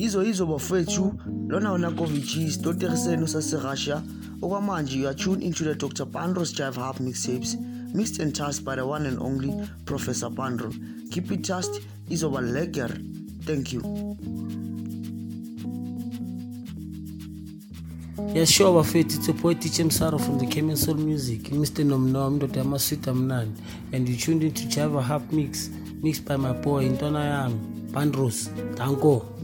yizo yizo bafowethu lona unakovici sitoteriseno saserussia okwamanje you are tuned into the dr bandros jive hub mixtapes mixed and tasked by the one and only professor pandro keep it tasked izoba leger thank you Yes, sure, bafethu. It's your boy DJ Msaro from the Cayman Soul Music. Mr. Nomnom, Dr. Maswita Mnan. And you tuned into Jive Hub Mix, mixed by my boy, Intona Yami, Bandros, Danko.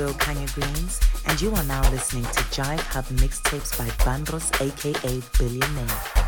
Girl Kanya Greens, and you are now listening to Jive Hub mixtapes by Bandros, aka Billionaire.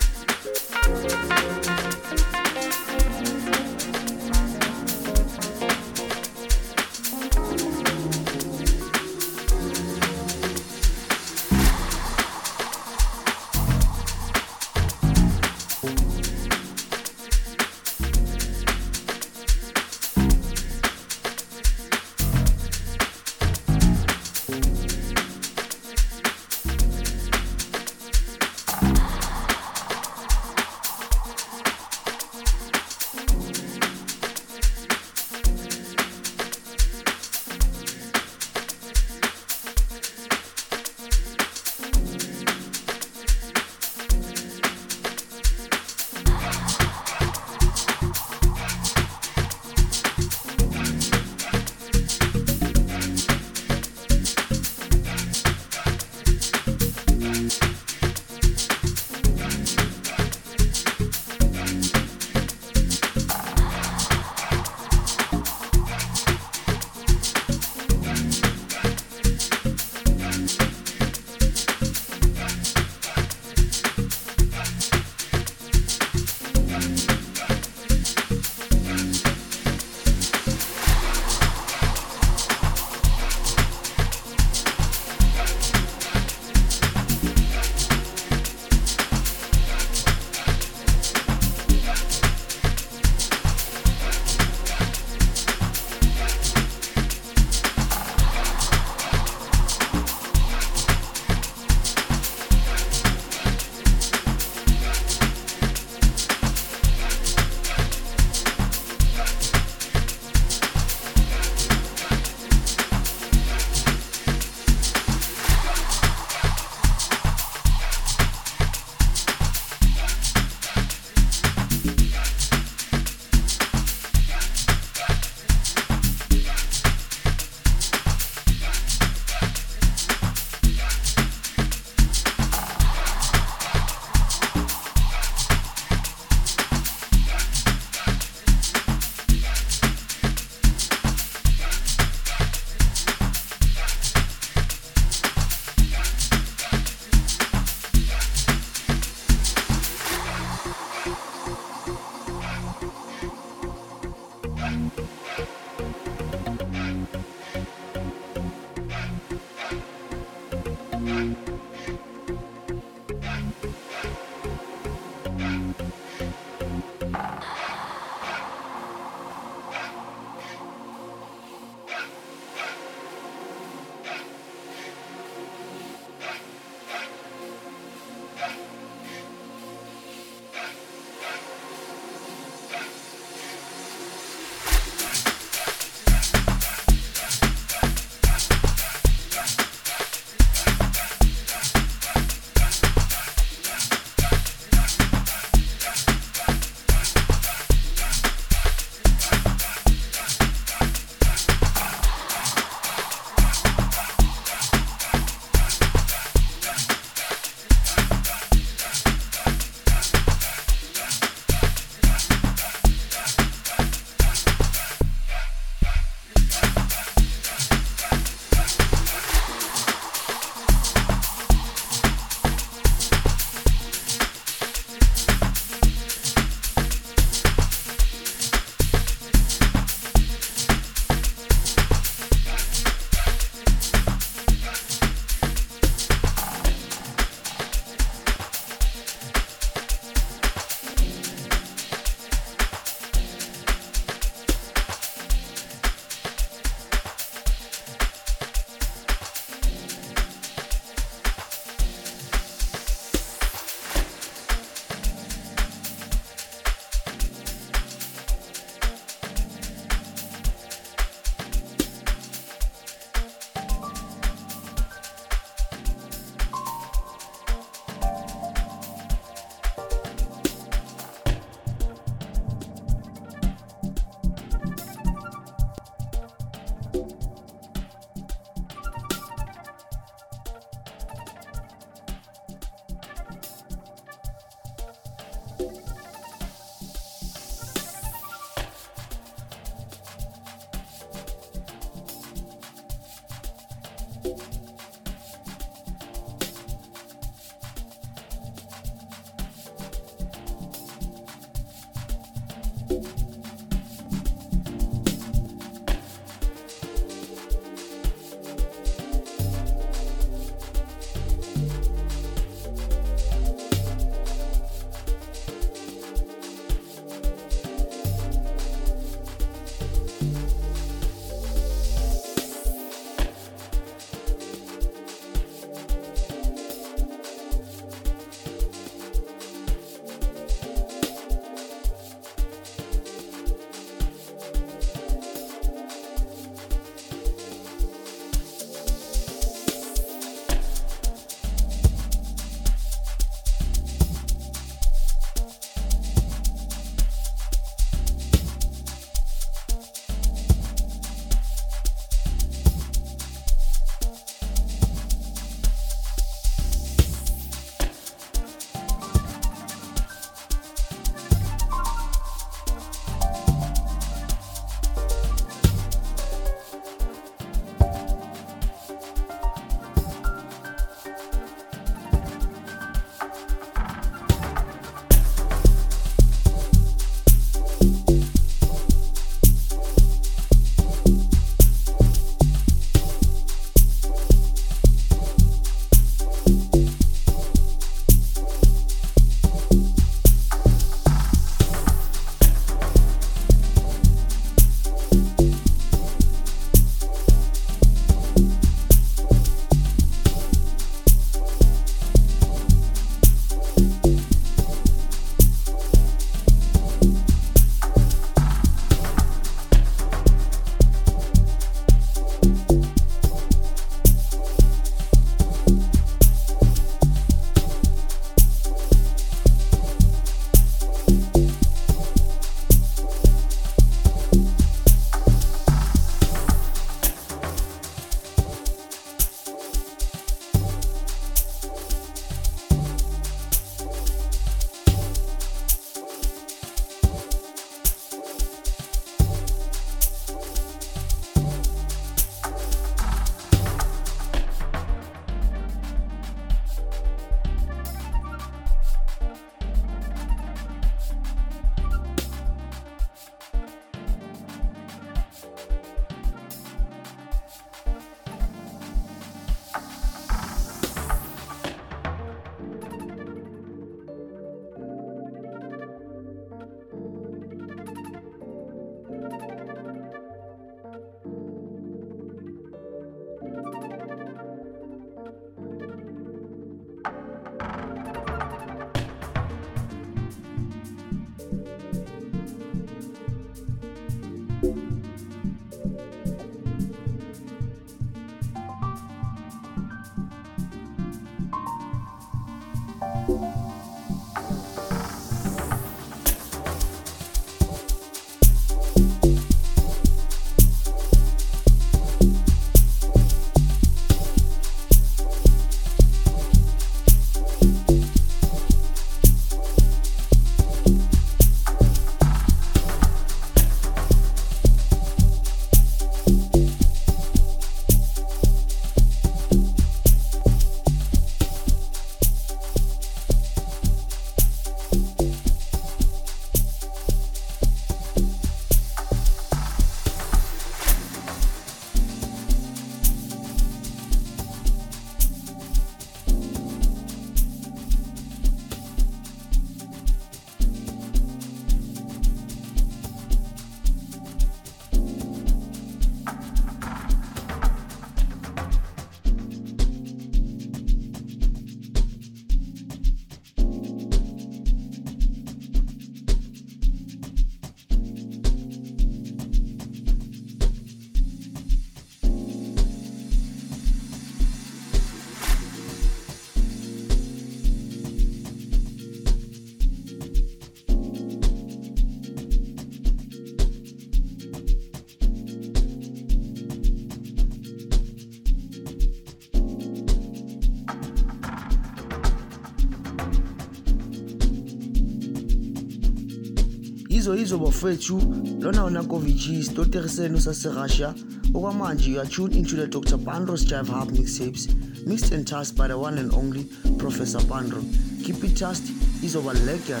yizo yizo bafowethu lona unakovici isitori senu saserussia okwamanje you are tuned into the dr pandros jive hub mixtapes mixed and tasked by the one and only professor pandro keep it just izoba lekker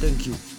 thank you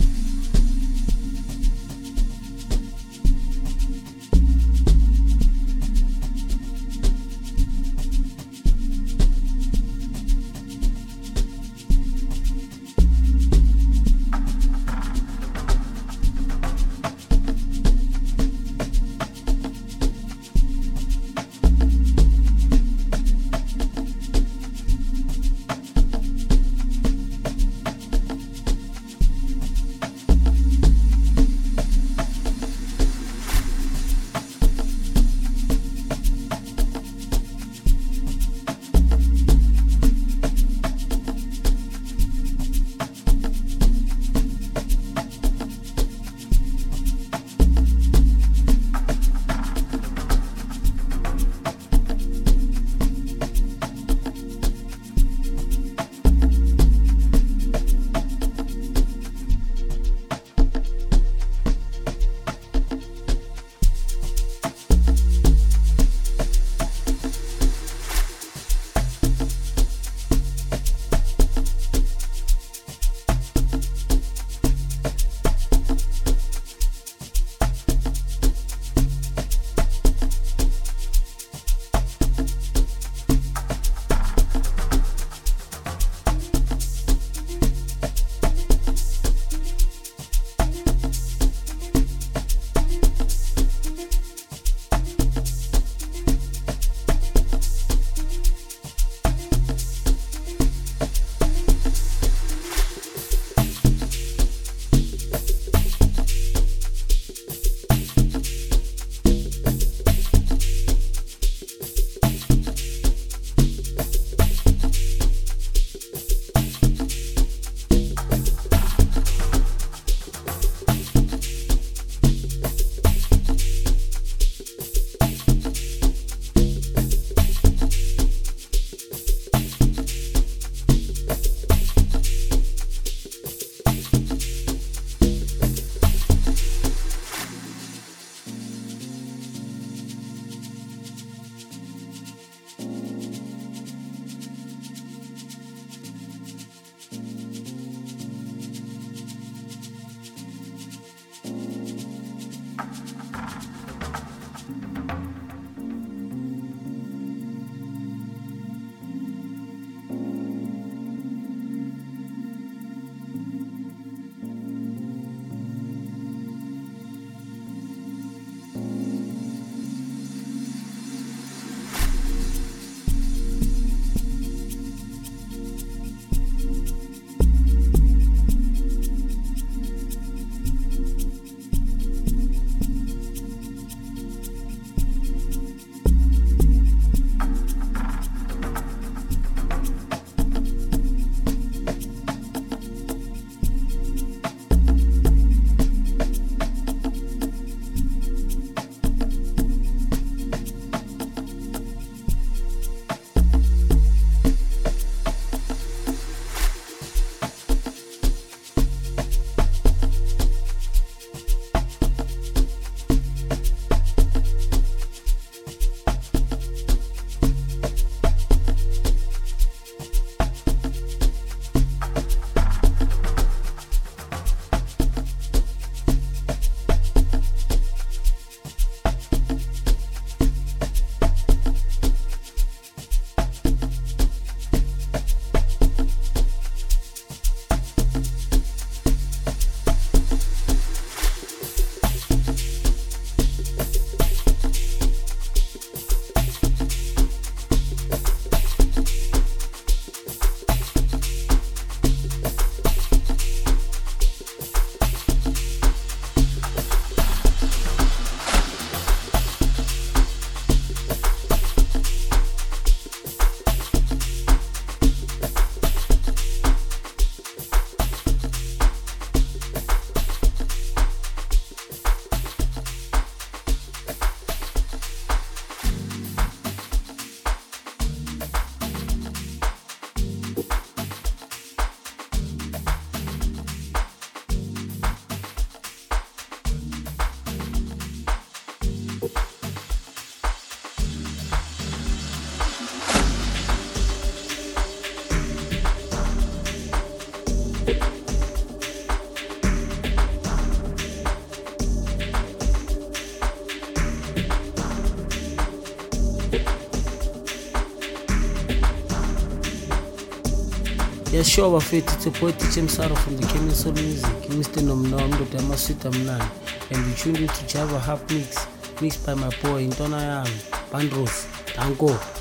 sure, bafethu. It's a boy DJ Msaro from the Kenyan Soul Music. Mr. Nomno, indoda yamasweet amnandi. And you tuned into Java Hub Mix, mixed by my boy Intona Yami, Pandros. Danko.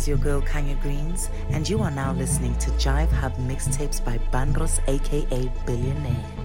Is your girl Kanya Greens, and you are now listening to Jive Hub mixtapes by Bandros, aka Billionaire.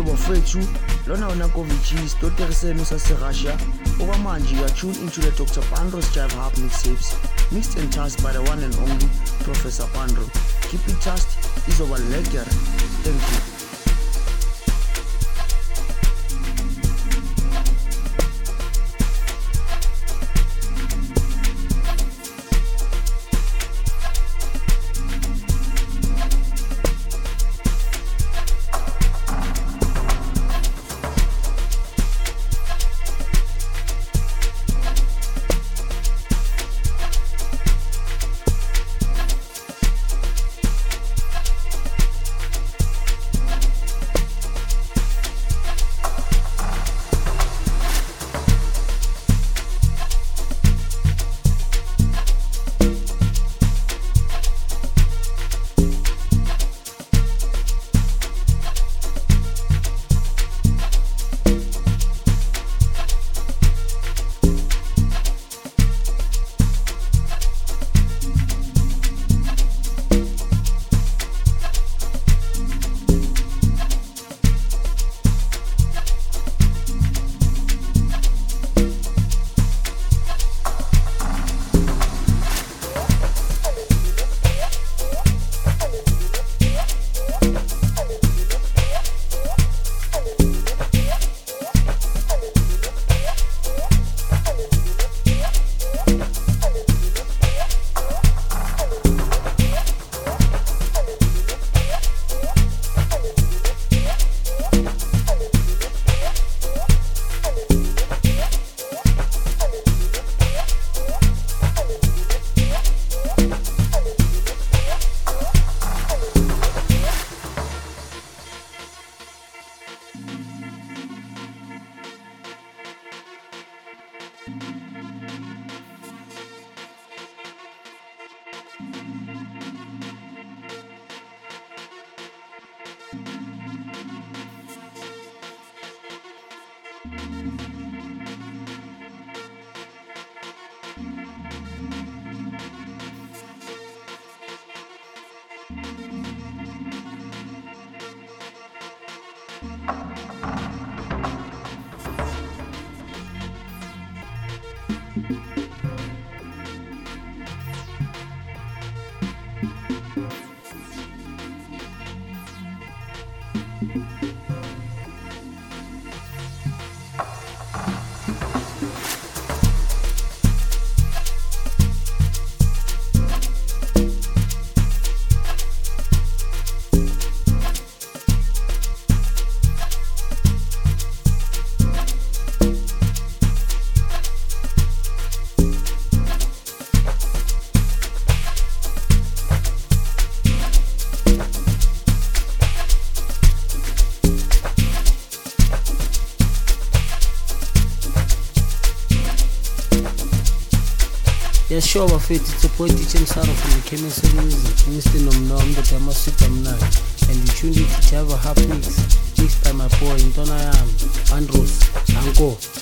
Yizo bafowethu lona unakovic isitori senu saserussia okwamanje you are tuned into the dr bandros jive hub mixtapes mixed and tasked by the one and only professor bandro keep it tasked izoba leger thank you sure, bafethu it's your boy DJ Msaro from the Kemenso Music, Mr. Nomno, indoda yamaswida mnandi, and you tuned into Java Hub Mix, mixed by my boy Intona Yami, Andros, Anko.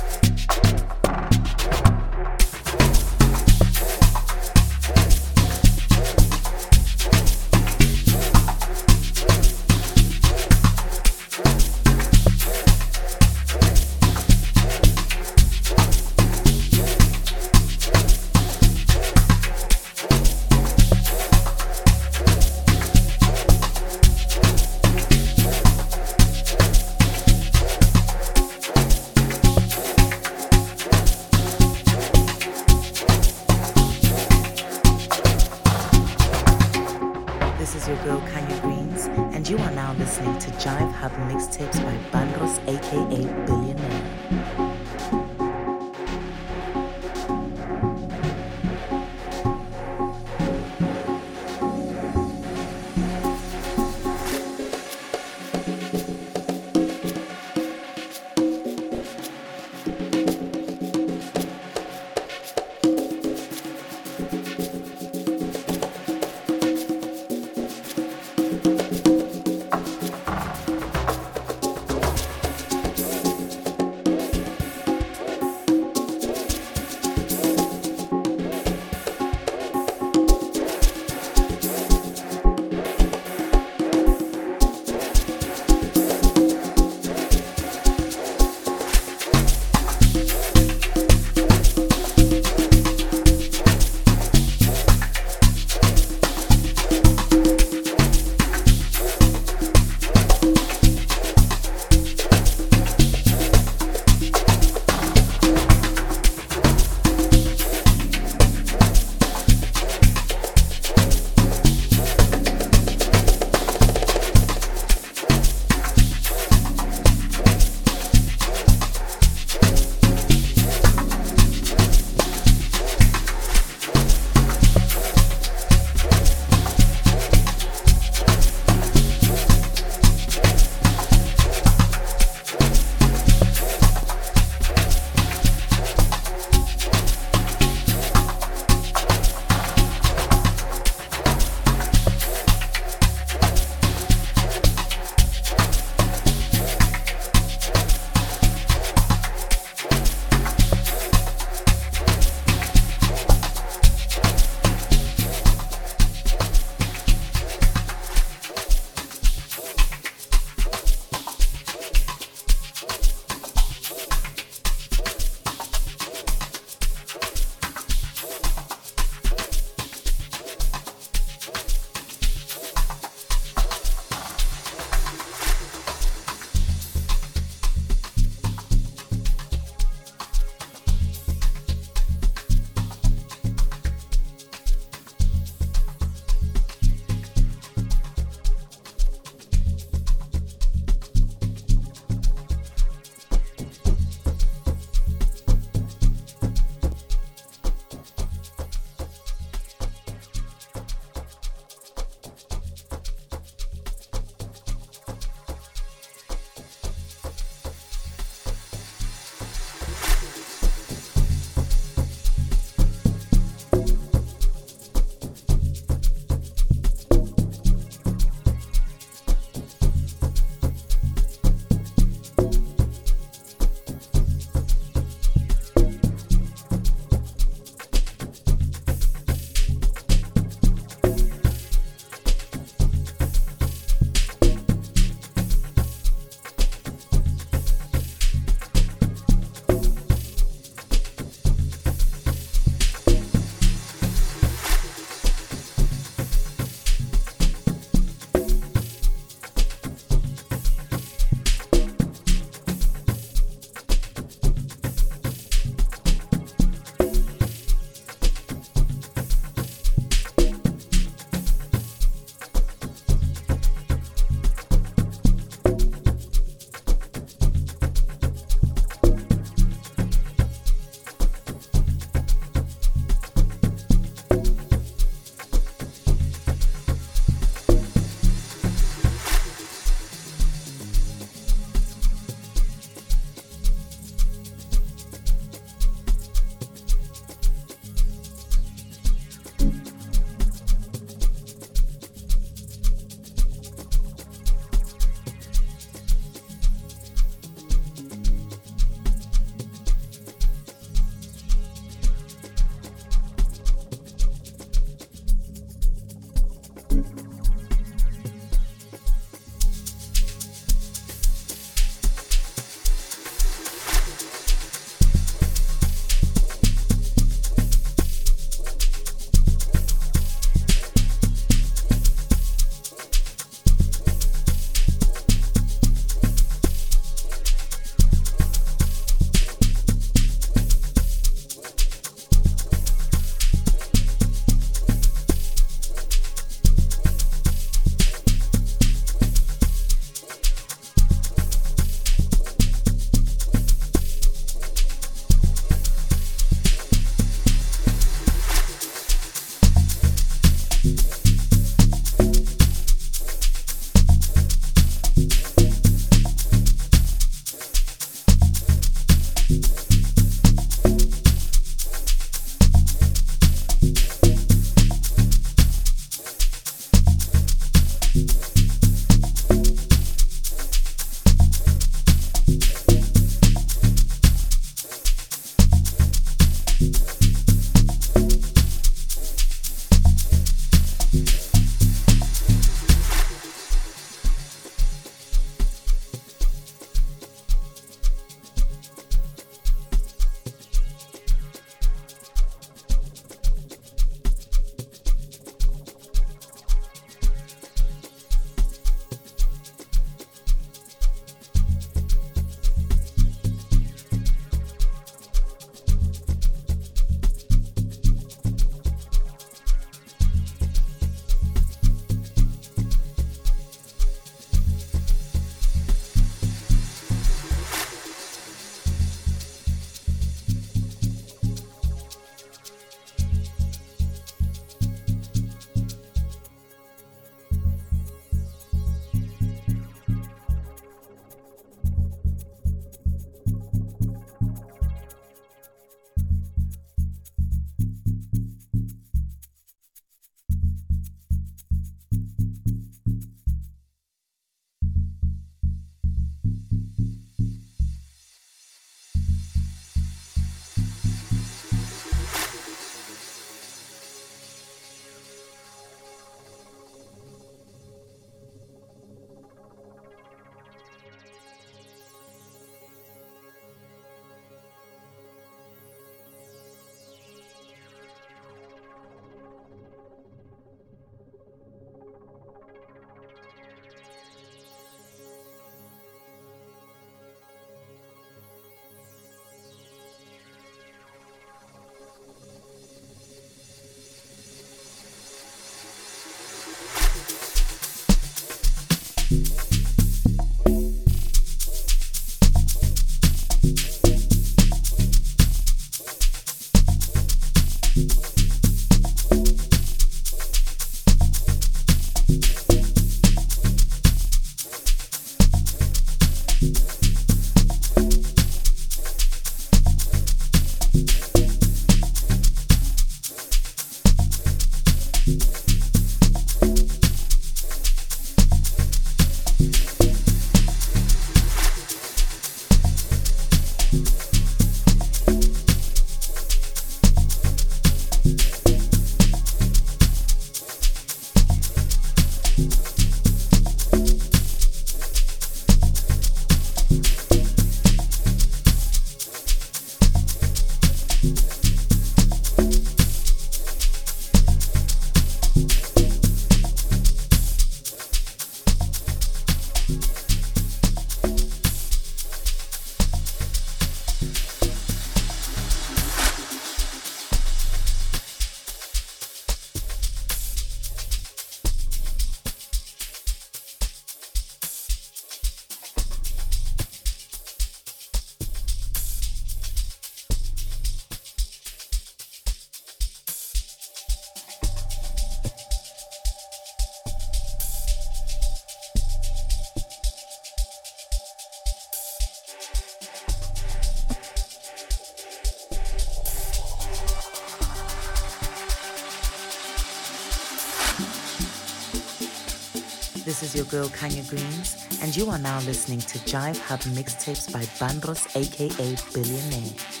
Girl Kanya Greens, and you are now listening to Jive Hub mixtapes by Bandros, aka Billionaire.